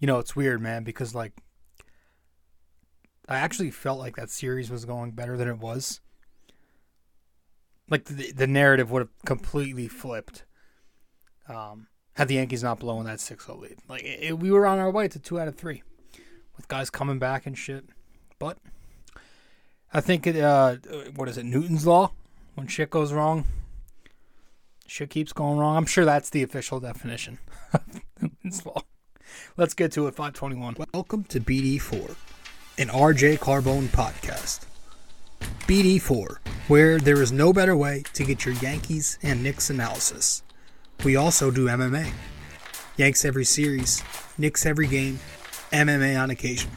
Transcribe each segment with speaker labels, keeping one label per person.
Speaker 1: You know, it's weird, man, because like I actually felt like that series was going better than it was. Like the, the narrative would have completely flipped um, had the Yankees not blown that 6-0 lead. Like it, it, we were on our way to two out of three, with guys coming back and shit. But I think it. Uh, what is it? Newton's law. When shit goes wrong, shit keeps going wrong. I'm sure that's the official definition. Newton's law. Let's get to it. 521. Welcome to BD4, an RJ Carbone podcast. BD4, where there is no better way to get your Yankees and Knicks analysis. We also do MMA. Yanks every series, Knicks every game, MMA on occasion.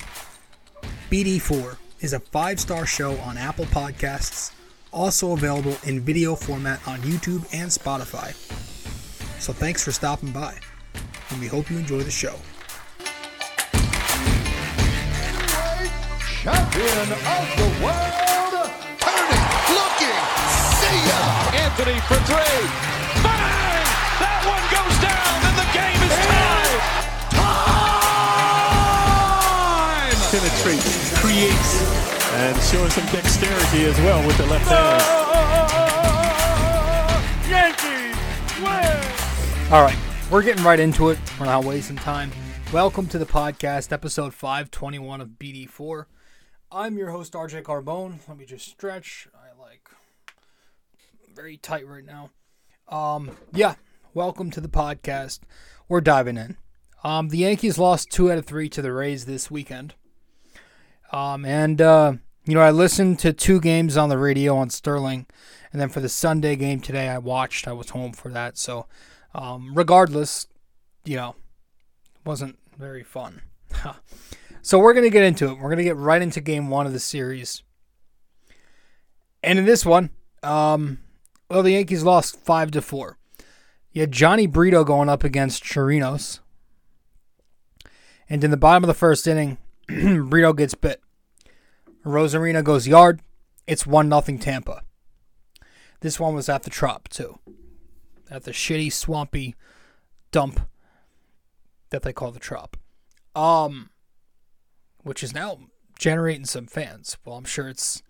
Speaker 1: BD4 is a five star show on Apple Podcasts, also available in video format on YouTube and Spotify. So thanks for stopping by, and we hope you enjoy the show.
Speaker 2: Champion of the world, turning, looking, see ya!
Speaker 3: Anthony for three. Bang! That one goes down, and the game is tied. Time!
Speaker 4: penetrates, creates, and showing some dexterity as well with the left hand.
Speaker 3: Yankees win!
Speaker 1: All right, we're getting right into it. We're not wasting time. Welcome to the podcast, episode 521 of BD4. I'm your host, RJ Carbone. Let me just stretch. I like very tight right now. Um, yeah, welcome to the podcast. We're diving in. Um, the Yankees lost two out of three to the Rays this weekend. Um, and uh, you know, I listened to two games on the radio on Sterling, and then for the Sunday game today, I watched. I was home for that, so um, regardless, you know, wasn't very fun. so we're gonna get into it. We're gonna get right into game one of the series, and in this one, um, well, the Yankees lost five to four. You had Jhony Brito going up against Chirinos. And in the bottom of the first inning, Brito gets bit. Arozarena goes yard. It's 1 nothing Tampa. This one was at the Trop, too. At the shitty, swampy dump that they call the Trop. Um, which is now generating some fans. Well, I'm sure it's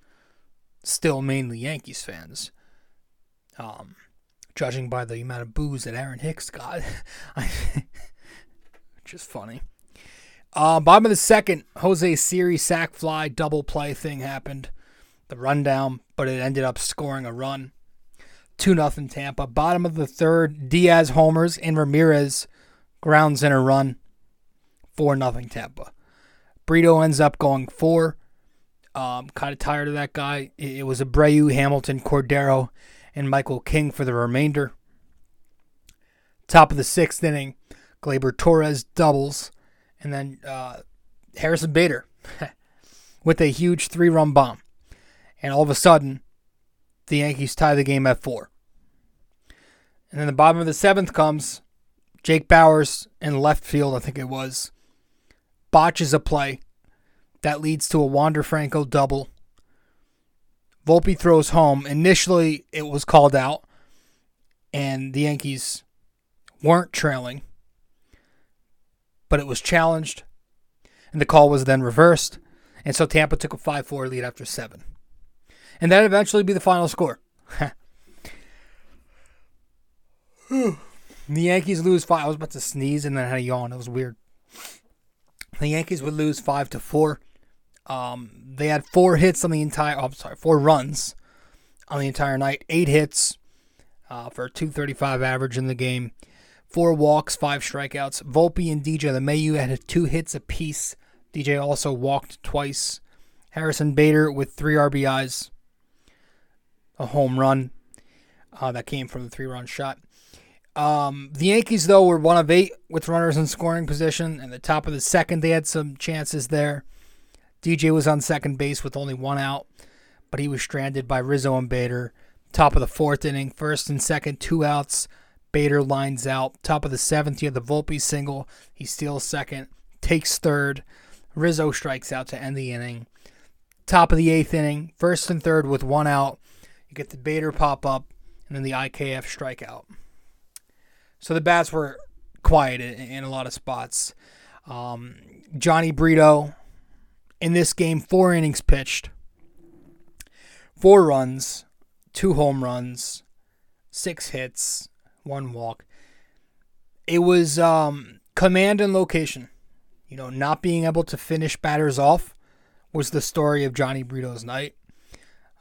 Speaker 1: still mainly Yankees fans. Um, judging by the amount of boos that Aaron Hicks got, which is funny. Uh, bottom of the second, Jose Siri sack fly double play thing happened. The rundown, but it ended up scoring a run. 2 nothing Tampa. Bottom of the third, Diaz homers and Ramirez grounds in a run. 4 nothing Tampa. Brito ends up going four. Um, kind of tired of that guy. It, it was Abreu, Hamilton, Cordero, and Michael King for the remainder. Top of the sixth inning, Gleyber Torres doubles, and then uh, Harrison Bader with a huge three run bomb. And all of a sudden, the Yankees tie the game at four. And then the bottom of the seventh comes Jake Bauers in left field, I think it was, botches a play that leads to a Wander Franco double. Volpe throws home. Initially, it was called out, and the Yankees weren't trailing, but it was challenged, and the call was then reversed, and so Tampa took a 5 4 lead after seven. And that eventually be the final score. the Yankees lose five. I was about to sneeze and then I had a yawn. It was weird. The Yankees would lose five to four. Um, they had four hits on the entire. Oh, I'm sorry, four runs on the entire night. Eight hits uh, for a 235 average in the game. Four walks, five strikeouts. Volpe and DJ LeMahieu had two hits apiece. DJ also walked twice. Harrison Bader with three RBIs, a home run uh, that came from the three-run shot. Um, the Yankees, though, were one of eight with runners in scoring position. And the top of the second, they had some chances there. DJ was on second base with only one out, but he was stranded by Rizzo and Bader. Top of the fourth inning, first and second, two outs. Bader lines out. Top of the seventh, you have the Volpe single. He steals second, takes third. Rizzo strikes out to end the inning. Top of the eighth inning, first and third with one out. You get the Bader pop up, and then the IKF strikeout. So the bats were quiet in, in a lot of spots. Um, Jhony Brito in this game, four innings pitched, four runs, two home runs, six hits, one walk. It was um, command and location. You know, not being able to finish batters off was the story of Jhony Brito's night.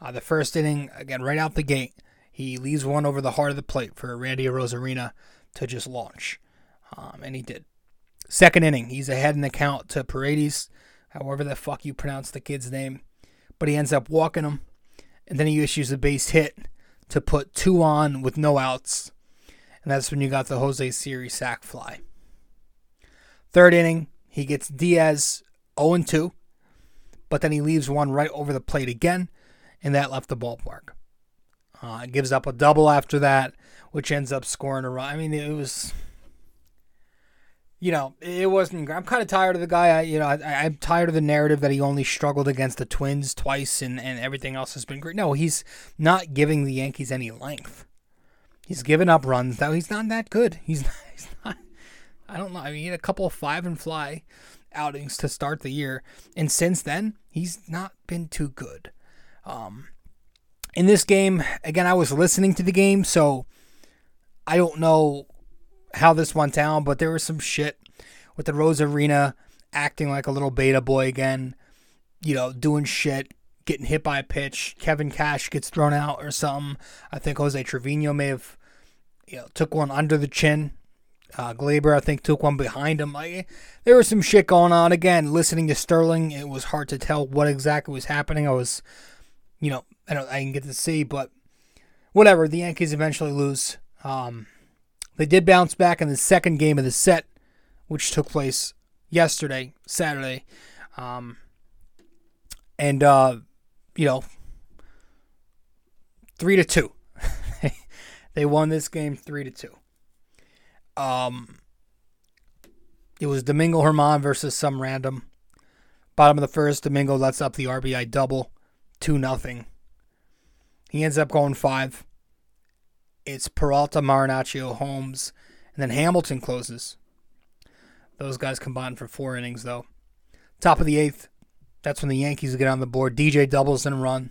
Speaker 1: Uh, the first inning, again, right out the gate, he leaves one over the heart of the plate for Randy Arozarena to just launch. Um, and he did. Second inning, he's ahead in the count to Paredes, however the fuck you pronounce the kid's name. But he ends up walking him. And then he issues a base hit to put two on with no outs. And that's when you got the Jose Siri sac fly. Third inning, he gets Diaz 0 2, but then he leaves one right over the plate again, and that left the ballpark. Uh, gives up a double after that, which ends up scoring a run. I mean, it was, you know, it wasn't. I'm kind of tired of the guy. I, you know, I, I'm tired of the narrative that he only struggled against the Twins twice and, and everything else has been great. No, he's not giving the Yankees any length. He's given up runs. Now he's not that good. He's not, he's not. I don't know. I mean, he had a couple of five and fly outings to start the year, and since then he's not been too good. Um, in this game, again, I was listening to the game, so I don't know how this went down, but there was some shit with the Arozarena acting like a little beta boy again, you know, doing shit, getting hit by a pitch. Kevin Cash gets thrown out or something. I think Jose Trevino may have, you know, took one under the chin. Uh, Gleyber, I think, took one behind him. There was some shit going on. Again, listening to Sterling, it was hard to tell what exactly was happening. I was, you know, I don't, I didn't get to see, but whatever. The Yankees eventually lose. Um, they did bounce back in the second game of the set, which took place yesterday, Saturday. Um, and, uh, you know, three to two. they won this game three to two. Um, it was Domingo German versus some random. Bottom of the first, Domingo lets up the RBI double, two nothing. He ends up going five. It's Peralta, Marinaccio, Holmes, and then Hamilton closes. Those guys combined for four innings, though. Top of the eighth, that's when the Yankees get on the board. DJ doubles in a run,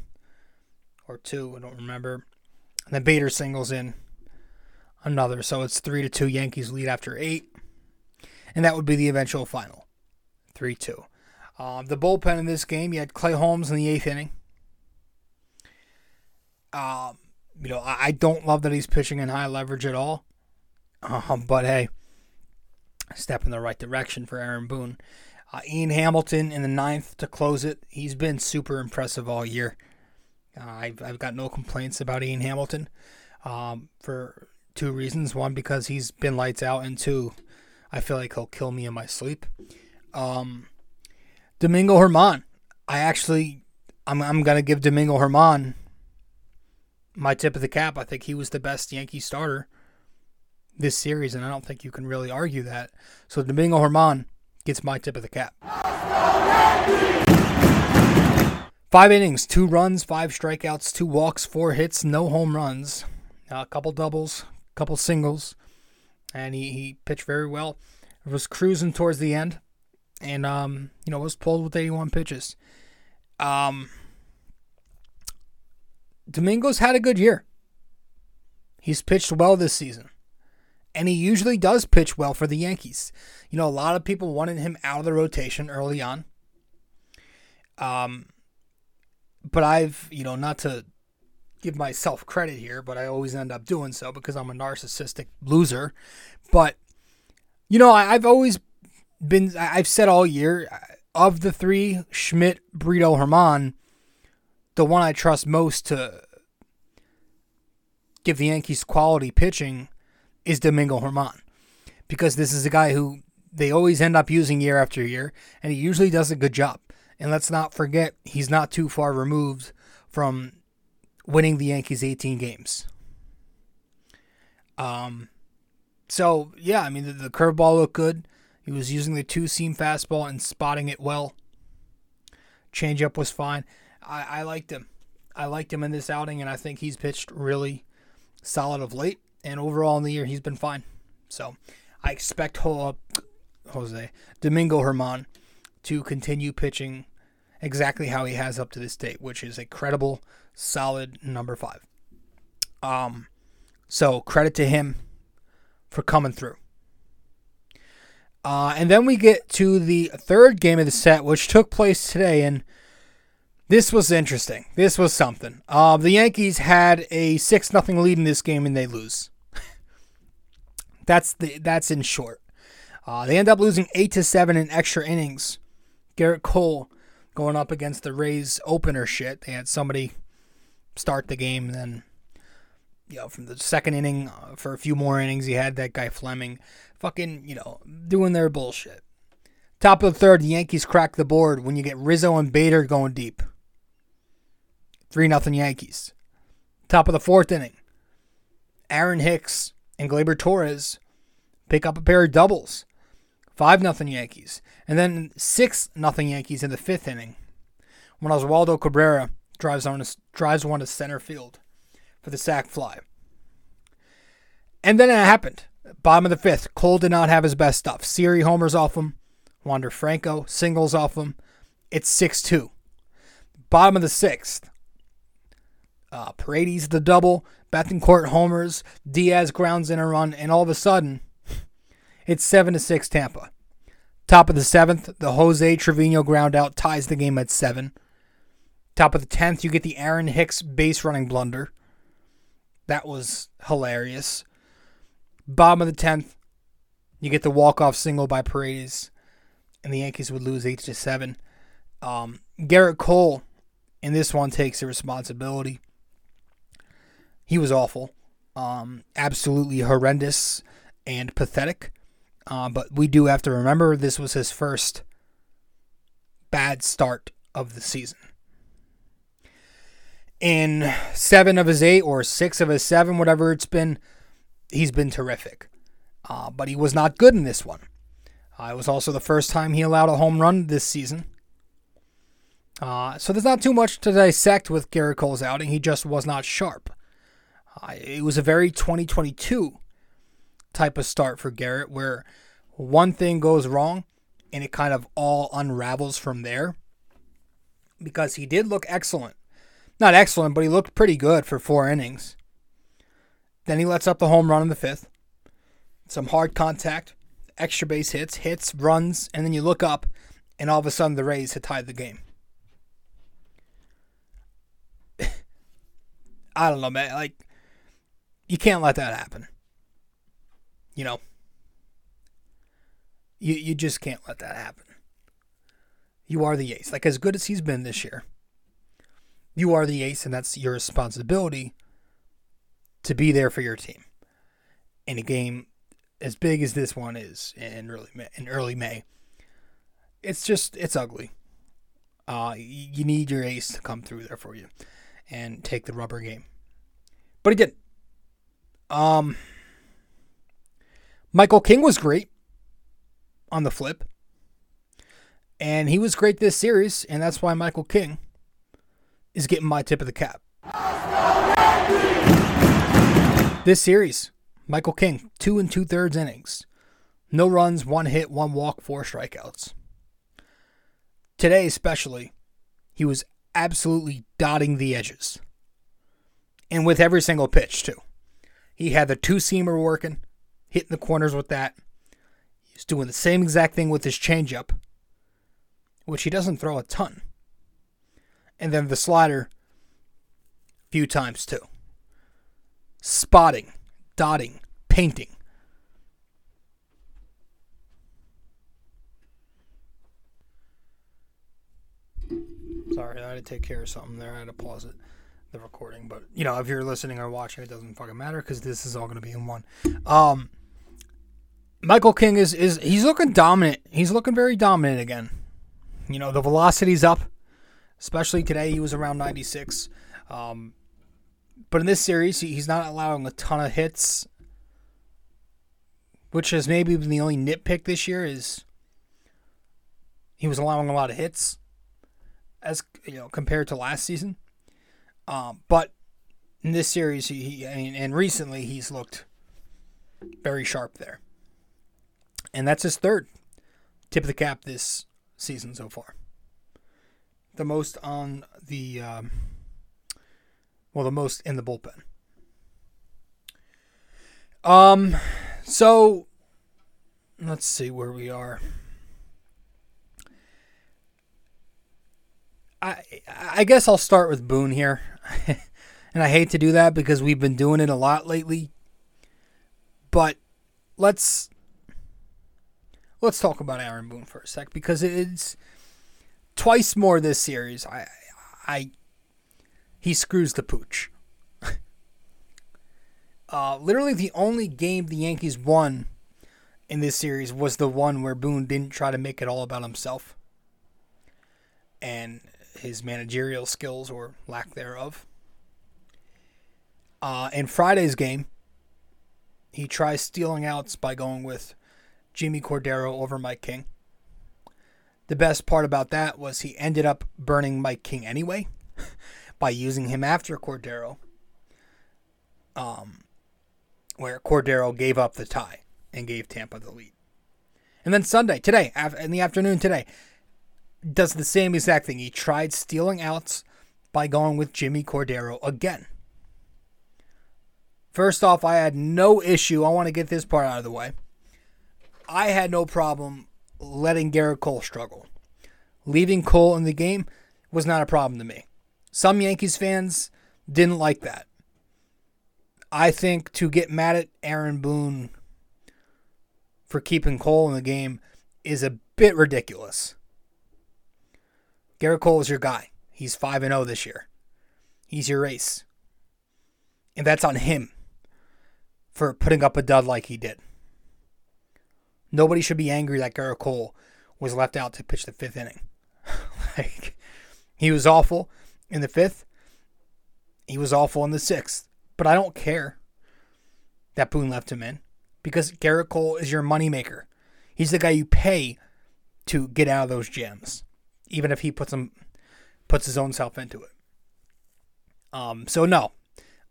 Speaker 1: or two, I don't remember. And then Bader singles in another. So it's three to two. Yankees lead after eight, and that would be the eventual final, three two. Um, the bullpen in this game, you had Clay Holmes in the eighth inning. Um, you know, I, I don't love that he's pitching in high leverage at all. Um, but hey, step in the right direction for Aaron Boone. Uh, Ian Hamilton in the ninth to close it. He's been super impressive all year. Uh, I've, I've got no complaints about Ian Hamilton um, for two reasons. One, because he's been lights out, and two, I feel like he'll kill me in my sleep. Um, Domingo German. I actually, I'm, I'm going to give Domingo German my tip of the cap. I think he was the best Yankee starter this series, and I don't think you can really argue that. So Domingo German gets my tip of the cap. Five innings, two runs, five strikeouts, two walks, four hits, no home runs, a couple doubles, a couple singles, and he, he pitched very well. It Was cruising towards the end, and um, you know was pulled with 81 pitches. Um, Domingo's had a good year. He's pitched well this season. And he usually does pitch well for the Yankees. You know, a lot of people wanted him out of the rotation early on. Um, but I've, you know, not to give myself credit here, but I always end up doing so because I'm a narcissistic loser. But, you know, I, I've always been, I've said all year, of the three, Schmidt, Brito, German, the one I trust most to give the Yankees quality pitching is Domingo German. Because this is a guy who they always end up using year after year, and he usually does a good job. And let's not forget, he's not too far removed from winning the Yankees 18 games. Um, so yeah, I mean the, the curveball looked good. He was using the two seam fastball and spotting it well. Changeup was fine. I, I liked him. I liked him in this outing, and I think he's pitched really solid of late. And overall in the year, he's been fine. So I expect Jose Domingo German to continue pitching exactly how he has up to this date, which is a credible, solid number five. Um, so credit to him for coming through. Uh, and then we get to the third game of the set, which took place today, and this was interesting. This was something. Uh, the Yankees had a six nothing lead in this game, and they lose. that's the that's in short. Uh, they end up losing eight to seven in extra innings. Gerrit Cole going up against the Rays opener shit. They had somebody start the game, and then you know from the second inning uh, for a few more innings, you had that guy Fleming, fucking you know doing their bullshit. Top of the third, the Yankees crack the board when you get Rizzo and Bader going deep. Three nothing Yankees. Top of the fourth inning, Aaron Hicks and Gleyber Torres pick up a pair of doubles. Five nothing Yankees. And then six nothing Yankees in the fifth inning when Oswaldo Cabrera drives on to, drives one to center field for the sac fly. And then it happened. Bottom of the fifth, Cole did not have his best stuff. Siri homers off him. Wander Franco singles off him. It's 6 2. Bottom of the sixth, uh, Paredes the double. Bethancourt homers. Diaz grounds in a run. And all of a sudden, it's 7 to 6 Tampa. Top of the seventh, the Jose Trevino ground out ties the game at 7. Top of the 10th, you get the Aaron Hicks base running blunder. That was hilarious. Bottom of the 10th, you get the walk-off single by Paredes, and the Yankees would lose 8 to 7. Um, Gerrit Cole in this one takes the responsibility. He was awful. Um, absolutely horrendous and pathetic. Uh, but we do have to remember this was his first bad start of the season. In seven of his eight or six of his seven, whatever it's been, he's been terrific. Uh, but he was not good in this one. Uh, it was also the first time he allowed a home run this season. Uh, so there's not too much to dissect with Gerrit Cole's outing. He just was not sharp. It was a very 2022 type of start for Gerrit where one thing goes wrong and it kind of all unravels from there because he did look excellent. Not excellent, but he looked pretty good for four innings. Then he lets up the home run in the fifth. Some hard contact, extra base hits, hits, runs, and then you look up and all of a sudden the Rays had tied the game. I don't know, man. Like, you can't let that happen. You know, you you just can't let that happen. You are the ace. Like as good as he's been this year, you are the ace, and that's your responsibility to be there for your team in a game as big as this one is in early May, in early May. It's just it's ugly. Uh, you need your ace to come through there for you and take the rubber game, but he didn't. Um. Michael King was great on the flip. And he was great this series, and that's why Michael King is getting my tip of the cap. This series, Michael King, two and two thirds innings. No runs, one hit, one walk, four strikeouts. Today, especially, he was absolutely dotting the edges. And with every single pitch, too. He had the two seamer working hitting the corners with that. He's doing the same exact thing with his changeup, which he doesn't throw a ton. And then the slider, few times too. Spotting, dotting, painting. Sorry, I had to take care of something there. I had to pause it the recording, but you know, if you're listening or watching, it doesn't fucking matter because this is all going to be in one. Um, Michael King is is he's looking dominant. He's looking very dominant again. You know, the velocity's up, especially today. He was around 96. Um, but in this series, he's not allowing a ton of hits, which has maybe been the only nitpick this year. Is he was allowing a lot of hits as you know compared to last season. Um, but in this series, he, he and recently he's looked very sharp there and that's his third. tip of the cap this season so far. The most on the, um, well, the most in the bullpen. Um, so let's see where we are. I I guess I'll start with Boone here. and I hate to do that because we've been doing it a lot lately. But let's let's talk about Aaron Boone for a sec because it's twice more this series. I I he screws the pooch. uh, literally the only game the Yankees won in this series was the one where Boone didn't try to make it all about himself and his managerial skills or lack thereof. Uh, in Friday's game, he tries stealing outs by going with Jimmy Cordero over Mike King. The best part about that was he ended up burning Mike King anyway by using him after Cordero. Um, where Cordero gave up the tie and gave Tampa the lead. And then Sunday, today, in the afternoon today, does the same exact thing. He tried stealing outs by going with Jimmy Cordero again. First off, I had no issue. I want to get this part out of the way. I had no problem letting Gerrit Cole struggle. Leaving Cole in the game was not a problem to me. Some Yankees fans didn't like that. I think to get mad at Aaron Boone for keeping Cole in the game is a bit ridiculous. Gerrit Cole is your guy. He's 5 and 0 this year. He's your ace. And that's on him for putting up a dud like he did. Nobody should be angry that Gerrit Cole was left out to pitch the fifth inning. like he was awful in the fifth. He was awful in the sixth. But I don't care that Boone left him in because Gerrit Cole is your moneymaker. He's the guy you pay to get out of those jams, even if he puts him puts his own self into it. Um, so no,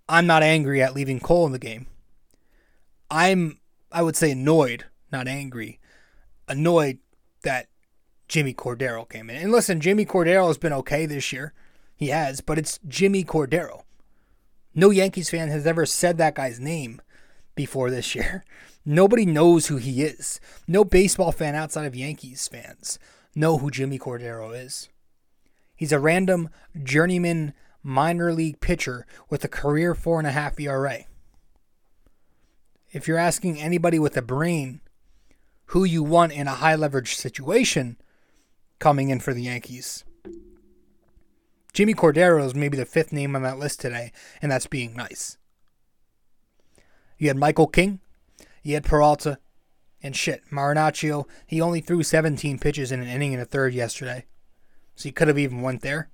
Speaker 1: I'm not angry at leaving Cole in the game. I'm I would say annoyed, not angry, annoyed that Jimmy Cordero came in. And listen, Jimmy Cordero has been okay this year. He has, but it's Jimmy Cordero. No Yankees fan has ever said that guy's name before this year. Nobody knows who he is. No baseball fan outside of Yankees fans know who Jimmy Cordero is. He's a random journeyman minor league pitcher with a career four and a half ERA. If you're asking anybody with a brain who you want in a high leverage situation coming in for the Yankees, Jimmy Cordero is maybe the fifth name on that list today, and that's being nice. You had Michael King, you had Peralta, and shit, Marinaccio, he only threw 17 pitches in an inning and a third yesterday. So he could have even went there.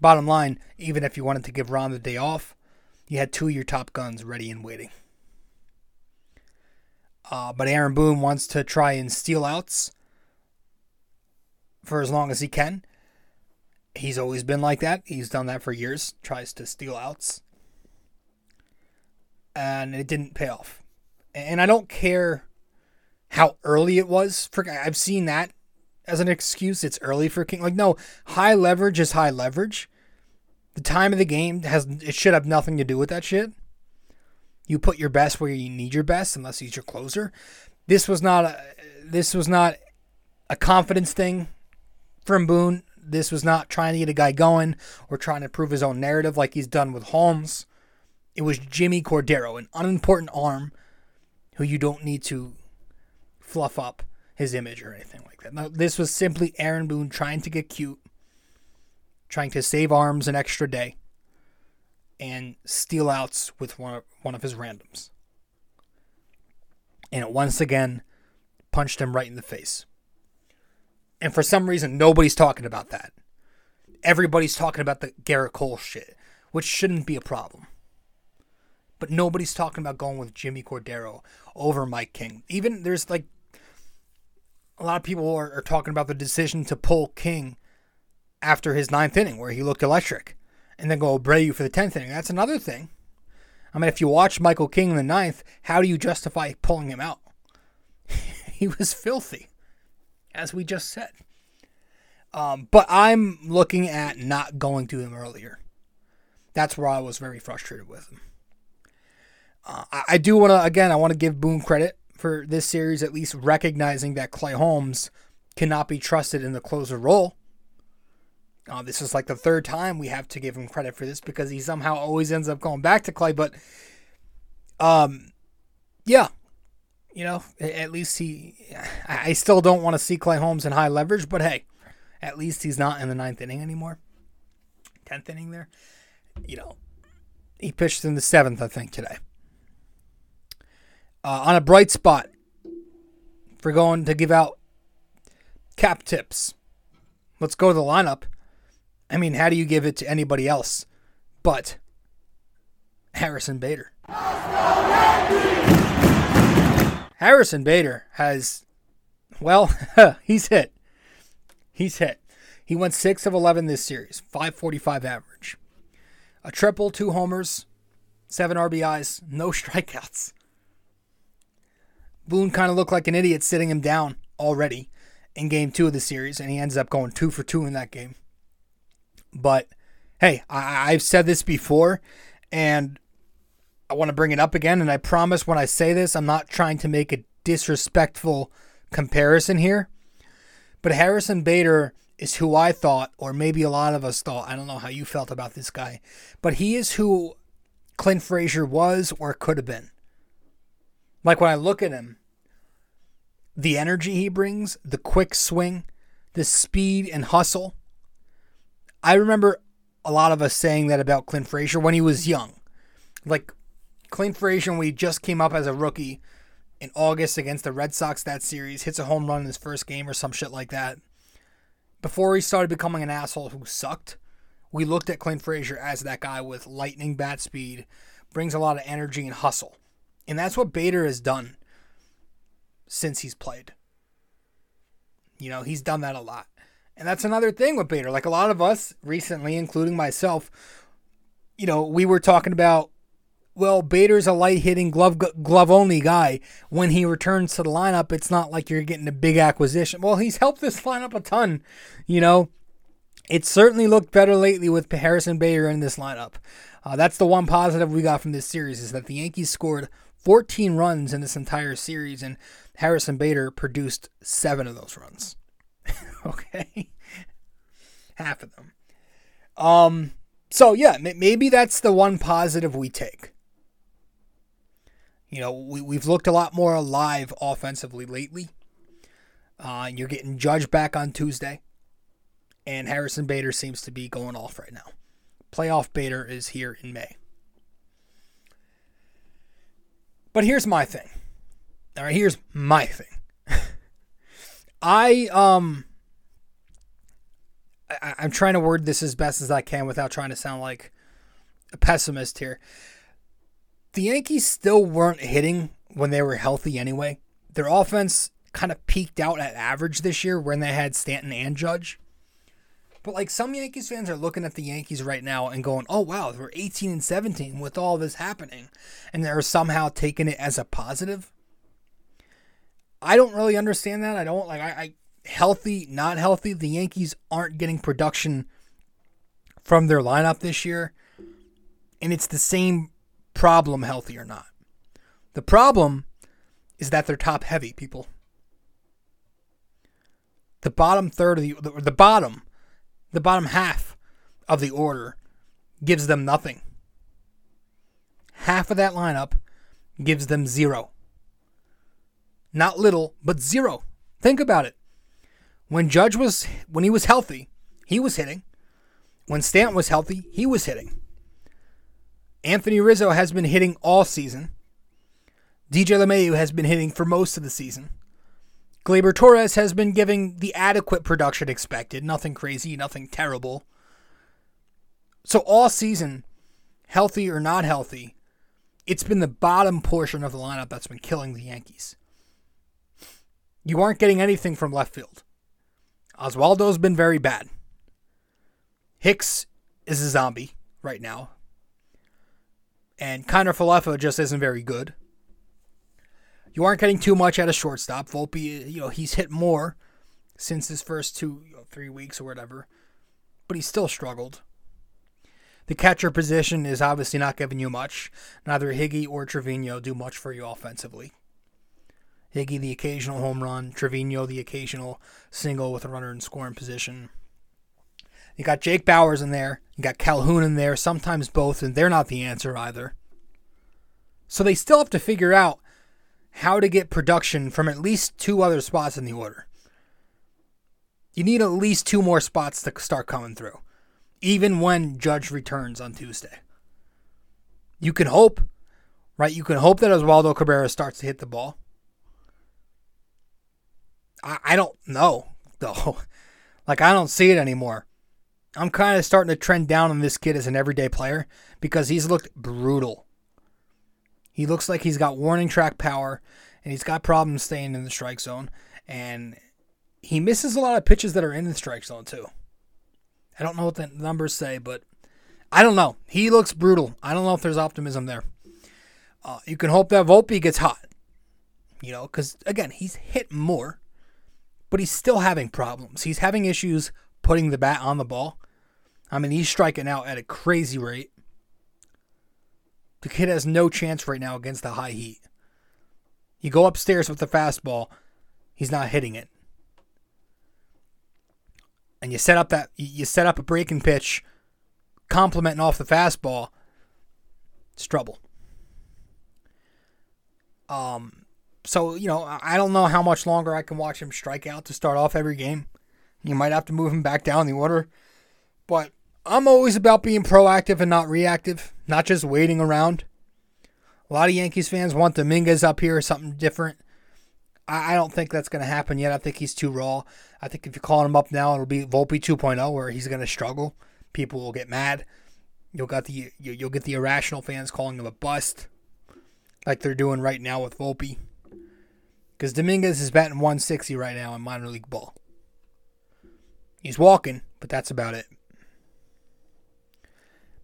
Speaker 1: Bottom line, even if you wanted to give Ron the day off, you had two of your top guns ready and waiting. Uh, but Aaron Boone wants to try and steal outs for as long as he can. He's always been like that. He's done that for years. Tries to steal outs. And it didn't pay off. And I don't care how early it was. For I've seen that as an excuse. It's early for King. Like no, high leverage is high leverage. The time of the game has it should have nothing to do with that shit. You put your best where you need your best, unless he's your closer. This was not a this was not a confidence thing from Boone. This was not trying to get a guy going or trying to prove his own narrative like he's done with Holmes. It was Jimmy Cordero, an unimportant arm who you don't need to fluff up his image or anything like that. No, this was simply Aaron Boone trying to get cute, trying to save arms an extra day, and steal outs with one of, one of his randoms. And it once again punched him right in the face. And for some reason, nobody's talking about that. Everybody's talking about the Gerrit Cole shit, which shouldn't be a problem. But nobody's talking about going with Jimmy Cordero over Mike King. Even there's like a lot of people are, are talking about the decision to pull King after his ninth inning, where he looked electric, and then go Abreu for the tenth inning. That's another thing. I mean, if you watch Michael King in the ninth, how do you justify pulling him out? he was filthy. as we just said. Um, but I'm looking at not going to him earlier. That's where I was very frustrated with him. Uh, I, I do want to, again, I want to give Boone credit for this series, at least recognizing that Clay Holmes cannot be trusted in the closer role. Uh, this is like the third time we have to give him credit for this because he somehow always ends up going back to Clay. But, um, yeah, you know, at least he. I still don't want to see Clay Holmes in high leverage, but hey, at least he's not in the ninth inning anymore. Tenth inning there, you know, he pitched in the seventh, I think, today. Uh, on a bright spot, for going to give out cap tips. Let's go to the lineup. I mean, how do you give it to anybody else but Harrison Bader? Harrison Bader has, well, he's hit. He's hit. He went 6 of 11 this series, 545 average. A triple, two homers, seven RBIs, no strikeouts. Boone kind of looked like an idiot sitting him down already in game two of the series, and he ends up going two for two in that game. But hey, I, I've said this before, and I want to bring it up again. And I promise when I say this, I'm not trying to make a disrespectful comparison here. But Harrison Bader is who I thought, or maybe a lot of us thought. I don't know how you felt about this guy, but he is who Clint Frazier was or could have been. Like when I look at him, the energy he brings, the quick swing, the speed and hustle. I remember a lot of us saying that about Clint Frazier when he was young. Like Clint Frazier, when he just came up as a rookie in August against the Red Sox that series, hits a home run in his first game or some shit like that. Before he started becoming an asshole who sucked, we looked at Clint Frazier as that guy with lightning bat speed, brings a lot of energy and hustle. And that's what Bader has done since he's played. You know, he's done that a lot. And that's another thing with Bader. Like a lot of us recently, including myself, you know, we were talking about, well, Bader's a light hitting glove glove only guy. When he returns to the lineup, it's not like you're getting a big acquisition. Well, he's helped this lineup a ton. You know, it certainly looked better lately with Harrison Bader in this lineup. Uh, that's the one positive we got from this series is that the Yankees scored 14 runs in this entire series, and Harrison Bader produced seven of those runs. okay, half of them. Um, so yeah, maybe that's the one positive we take. You know, we, we've looked a lot more alive offensively lately. Uh, you're getting Judge back on Tuesday, and Harrison Bader seems to be going off right now. Playoff Bader is here in May. But here's my thing. All right, here's my thing. I um I, I'm trying to word this as best as I can without trying to sound like a pessimist here. The Yankees still weren't hitting when they were healthy anyway. Their offense kind of peaked out at average this year when they had Stanton and Judge. But like some Yankees fans are looking at the Yankees right now and going, "Oh wow, we're 18 and 17 with all this happening," and they're somehow taking it as a positive. I don't really understand that. I don't like I, I healthy, not healthy. The Yankees aren't getting production from their lineup this year, and it's the same problem, healthy or not. The problem is that they're top heavy, people. The bottom third of the the, the bottom the bottom half of the order gives them nothing. Half of that lineup gives them zero. Not little, but zero. Think about it. When Judge was when he was healthy, he was hitting. When Stanton was healthy, he was hitting. Anthony Rizzo has been hitting all season. DJ LeMahieu has been hitting for most of the season. Gleyber Torres has been giving the adequate production expected, nothing crazy, nothing terrible. So all season, healthy or not healthy, it's been the bottom portion of the lineup that's been killing the Yankees. You aren't getting anything from left field. Oswaldo's been very bad. Hicks is a zombie right now. And Kiner-Falefa just isn't very good. You aren't getting too much at a shortstop. Volpe, you know, he's hit more since his first two, you know, three weeks or whatever, but he still struggled. The catcher position is obviously not giving you much. Neither Higgy or Trevino do much for you offensively. Higgy, the occasional home run. Trevino, the occasional single with a runner in scoring position. You got Jake Bauers in there. You got Calhoun in there. Sometimes both, and they're not the answer either. So they still have to figure out how to get production from at least two other spots in the order. You need at least two more spots to start coming through, even when Judge returns on Tuesday. You can hope, right? You can hope that Oswaldo Cabrera starts to hit the ball. I, I don't know, though. Like, I don't see it anymore. I'm kind of starting to trend down on this kid as an everyday player because he's looked brutal. He looks like he's got warning track power and he's got problems staying in the strike zone. And he misses a lot of pitches that are in the strike zone, too. I don't know what the numbers say, but I don't know. He looks brutal. I don't know if there's optimism there. Uh, you can hope that Volpe gets hot, you know, because again, he's hit more but he's still having problems. He's having issues putting the bat on the ball. I mean, he's striking out at a crazy rate. The kid has no chance right now against the high heat. You go upstairs with the fastball, he's not hitting it. And you set up that you set up a breaking pitch, complementing off the fastball. It's trouble. Um, so, you know, I don't know how much longer I can watch him strike out to start off every game. You might have to move him back down the order. But I'm always about being proactive and not reactive, not just waiting around. A lot of Yankees fans want Dominguez up here or something different. I, don't think that's going to happen yet. I think he's too raw. I think if you call him up now, it'll be Volpe 2.0 where he's going to struggle. People will get mad. You'll got the you'll get the irrational fans calling him a bust, like they're doing right now with Volpe. Because Dominguez is batting 160 right now in minor league ball. He's walking, but that's about it.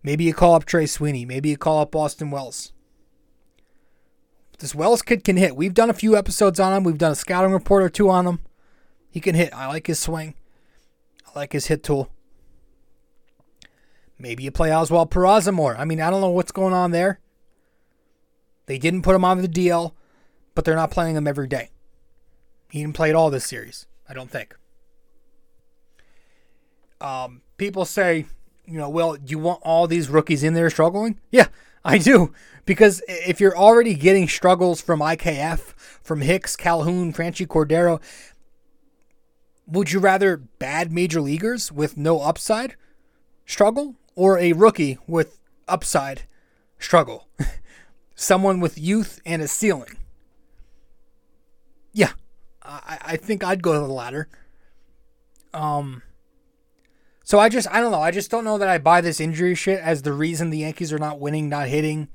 Speaker 1: Maybe you call up Trey Sweeney. Maybe you call up Austin Wells. This Wells kid can hit. We've done a few episodes on him. We've done a scouting report or two on him. He can hit. I like his swing. I like his hit tool. Maybe you play Oswald Peraza more. I mean, I don't know what's going on there. They didn't put him on the DL but they're not playing him every day. He didn't play at all this series, I don't think. Um, people say, you know, well, do you want all these rookies in there struggling? Yeah, I do. Because if you're already getting struggles from IKF, from Hicks, Calhoun, Franchy Cordero, would you rather bad major leaguers with no upside struggle or a rookie with upside struggle? Someone with youth and a ceiling. Yeah, I, I think I'd go to the latter. Um, so I just I don't know. I just don't know that I buy this injury shit as the reason the Yankees are not winning, not hitting.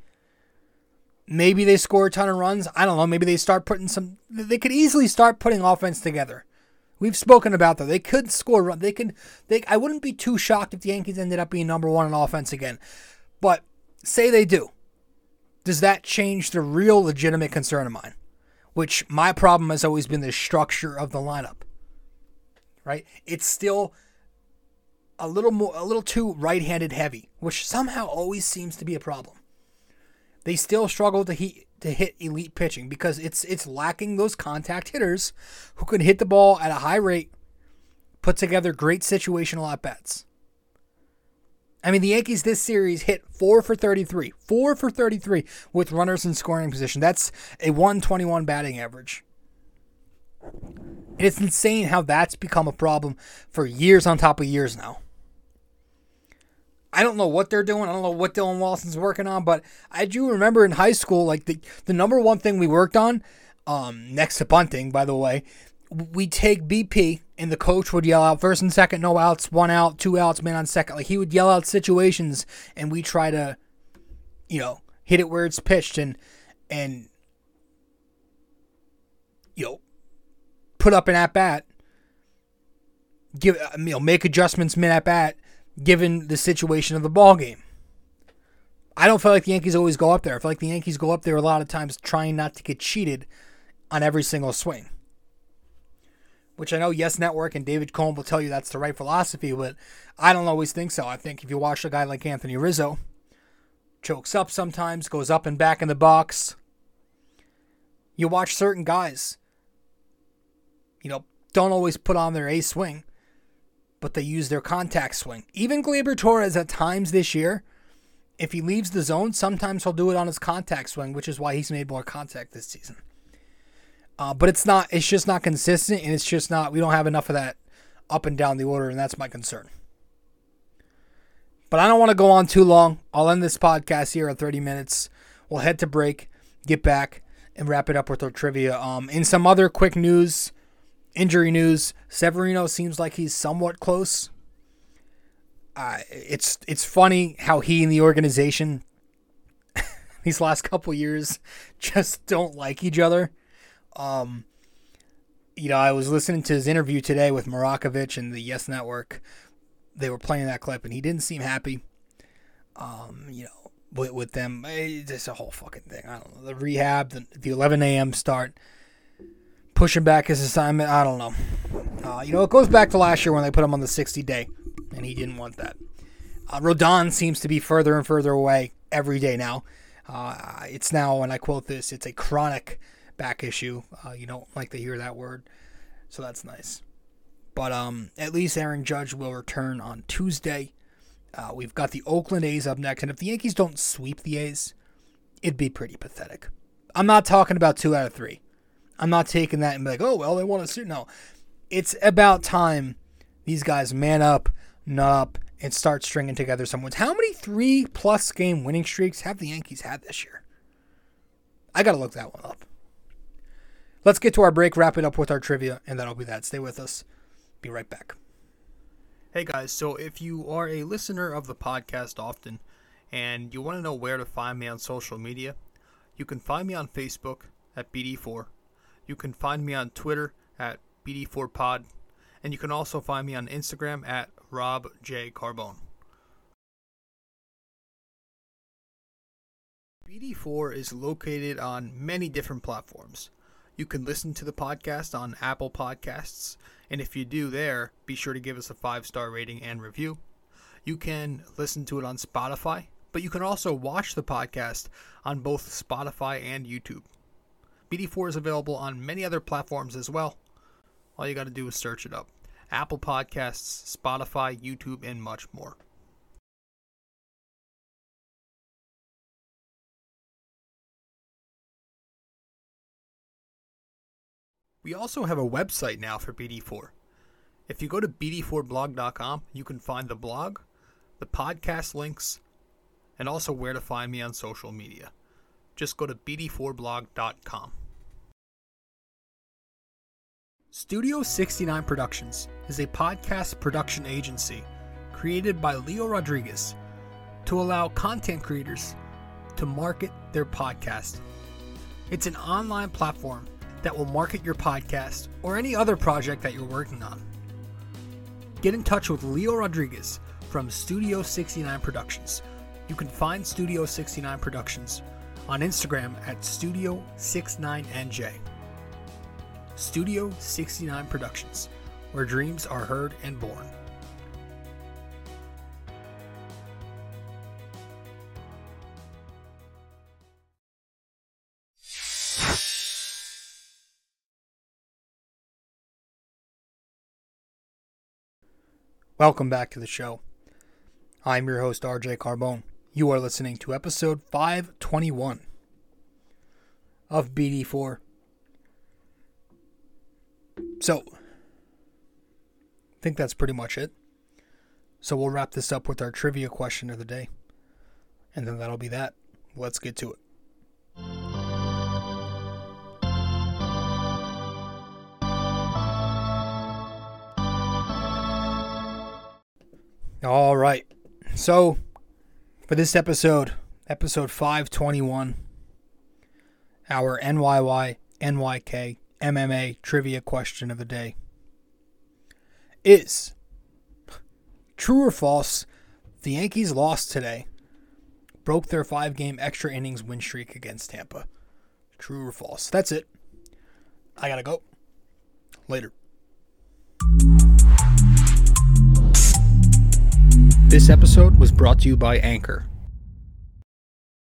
Speaker 1: Maybe they score a ton of runs. I don't know. Maybe they start putting some. They could easily start putting offense together. We've spoken about that. They could score. run. They could. They. I wouldn't be too shocked if the Yankees ended up being number one in offense again. But say they do. Does that change the real legitimate concern of mine? which my problem has always been the structure of the lineup. Right? It's still a little more a little too right-handed heavy, which somehow always seems to be a problem. They still struggle to hit to hit elite pitching because it's it's lacking those contact hitters who can hit the ball at a high rate, put together great situational at bats. I mean, the Yankees this series hit four for 33, four for 33 with runners in scoring position. That's a 121 batting average. It's insane how that's become a problem for years on top of years now. I don't know what they're doing. I don't know what Dillon Lawson's working on, but I do remember in high school, like the, the number one thing we worked on, um, next to bunting, by the way, we take BP and the coach would yell out first and second, no outs, one out, two outs, man on second. Like he would yell out situations and we try to, you know, hit it where it's pitched and and you know put up an at bat, give uh, you know make adjustments mid at bat, given the situation of the ball game. I don't feel like the Yankees always go up there. I feel like the Yankees go up there a lot of times trying not to get cheated on every single swing which I know Yes Network and David Cone will tell you that's the right philosophy, but I don't always think so. I think if you watch a guy like Anthony Rizzo, chokes up sometimes, goes up and back in the box. You watch certain guys, you know, don't always put on their A swing, but they use their contact swing. Even Gleyber Torres at times this year, if he leaves the zone, sometimes he'll do it on his contact swing, which is why he's made more contact this season. Uh, but it's not, it's just not consistent, and it's just not, we don't have enough of that up and down the order, and that's my concern. But I don't want to go on too long. I'll end this podcast here at 30 minutes. We'll head to break, get back, and wrap it up with our trivia. Um, in some other quick news, injury news, Severino seems like he's somewhat close. Uh, it's it's funny how he and the organization these last couple years just don't like each other. Um, you know, I was listening to his interview today with Marakovits and the Yes Network, they were playing that clip, and he didn't seem happy. Um, you know, with, with them, it's a whole fucking thing. I don't know the rehab, the, the 11 a.m. start, pushing back his assignment. I don't know. Uh, you know, it goes back to last year when they put him on the 60 day, and he didn't want that. Uh, Rodon seems to be further and further away every day now. Uh, it's now, and I quote this, it's a chronic back issue. Uh, you don't like to hear that word, so that's nice. But um, at least Aaron Judge will return on Tuesday. Uh, we've got the Oakland A's up next, and if the Yankees don't sweep the A's, it'd be pretty pathetic. I'm not talking about two out of three. I'm not taking that and be like, oh well, they want to suit. No, it's about time these guys man up, nut up, and start stringing together some wins. How many three plus game winning streaks have the Yankees had this year? I gotta look that one up. Let's get to our break, wrap it up with our trivia, and that'll be that. Stay with us. Be right back. Hey guys, so if you are a listener of the podcast often and you want to know where to find me on social media, you can find me on Facebook at BD4. You can find me on Twitter at BD4Pod. And you can also find me on Instagram at Rob J. Carbone. BD4 is located on many different platforms. You can listen to the podcast on Apple Podcasts, and if you do there, be sure to give us a five star rating and review. You can listen to it on Spotify, but you can also watch the podcast on both Spotify and YouTube. BD4 is available on many other platforms as well. All you got to do is search it up Apple Podcasts, Spotify, YouTube, and much more. We also have a website now for BD4. If you go to bd4blog.com, you can find the blog, the podcast links, and also where to find me on social media. Just go to bd4blog.com. Studio 69 Productions is a podcast production agency created by Leo Rodriguez to allow content creators to market their podcast. It's an online platform that will market your podcast or any other project that you're working on. Get in touch with Leo Rodriguez from Studio 69 Productions. You can find Studio 69 Productions on Instagram at Studio 69NJ. Studio 69 Productions, where dreams are heard and born. Welcome back to the show. I'm your host, RJ Carbone. You are listening to episode 521 of BD4. So, I think that's pretty much it. So, we'll wrap this up with our trivia question of the day. And then that'll be that. Let's get to it. All right. So, for this episode, episode 521, our NYY, NYK, MMA trivia question of the day is true or false, the Yankees lost today, broke their five game extra innings win streak against Tampa. True or false? That's it. I gotta go. Later. This episode was brought to you by Anchor.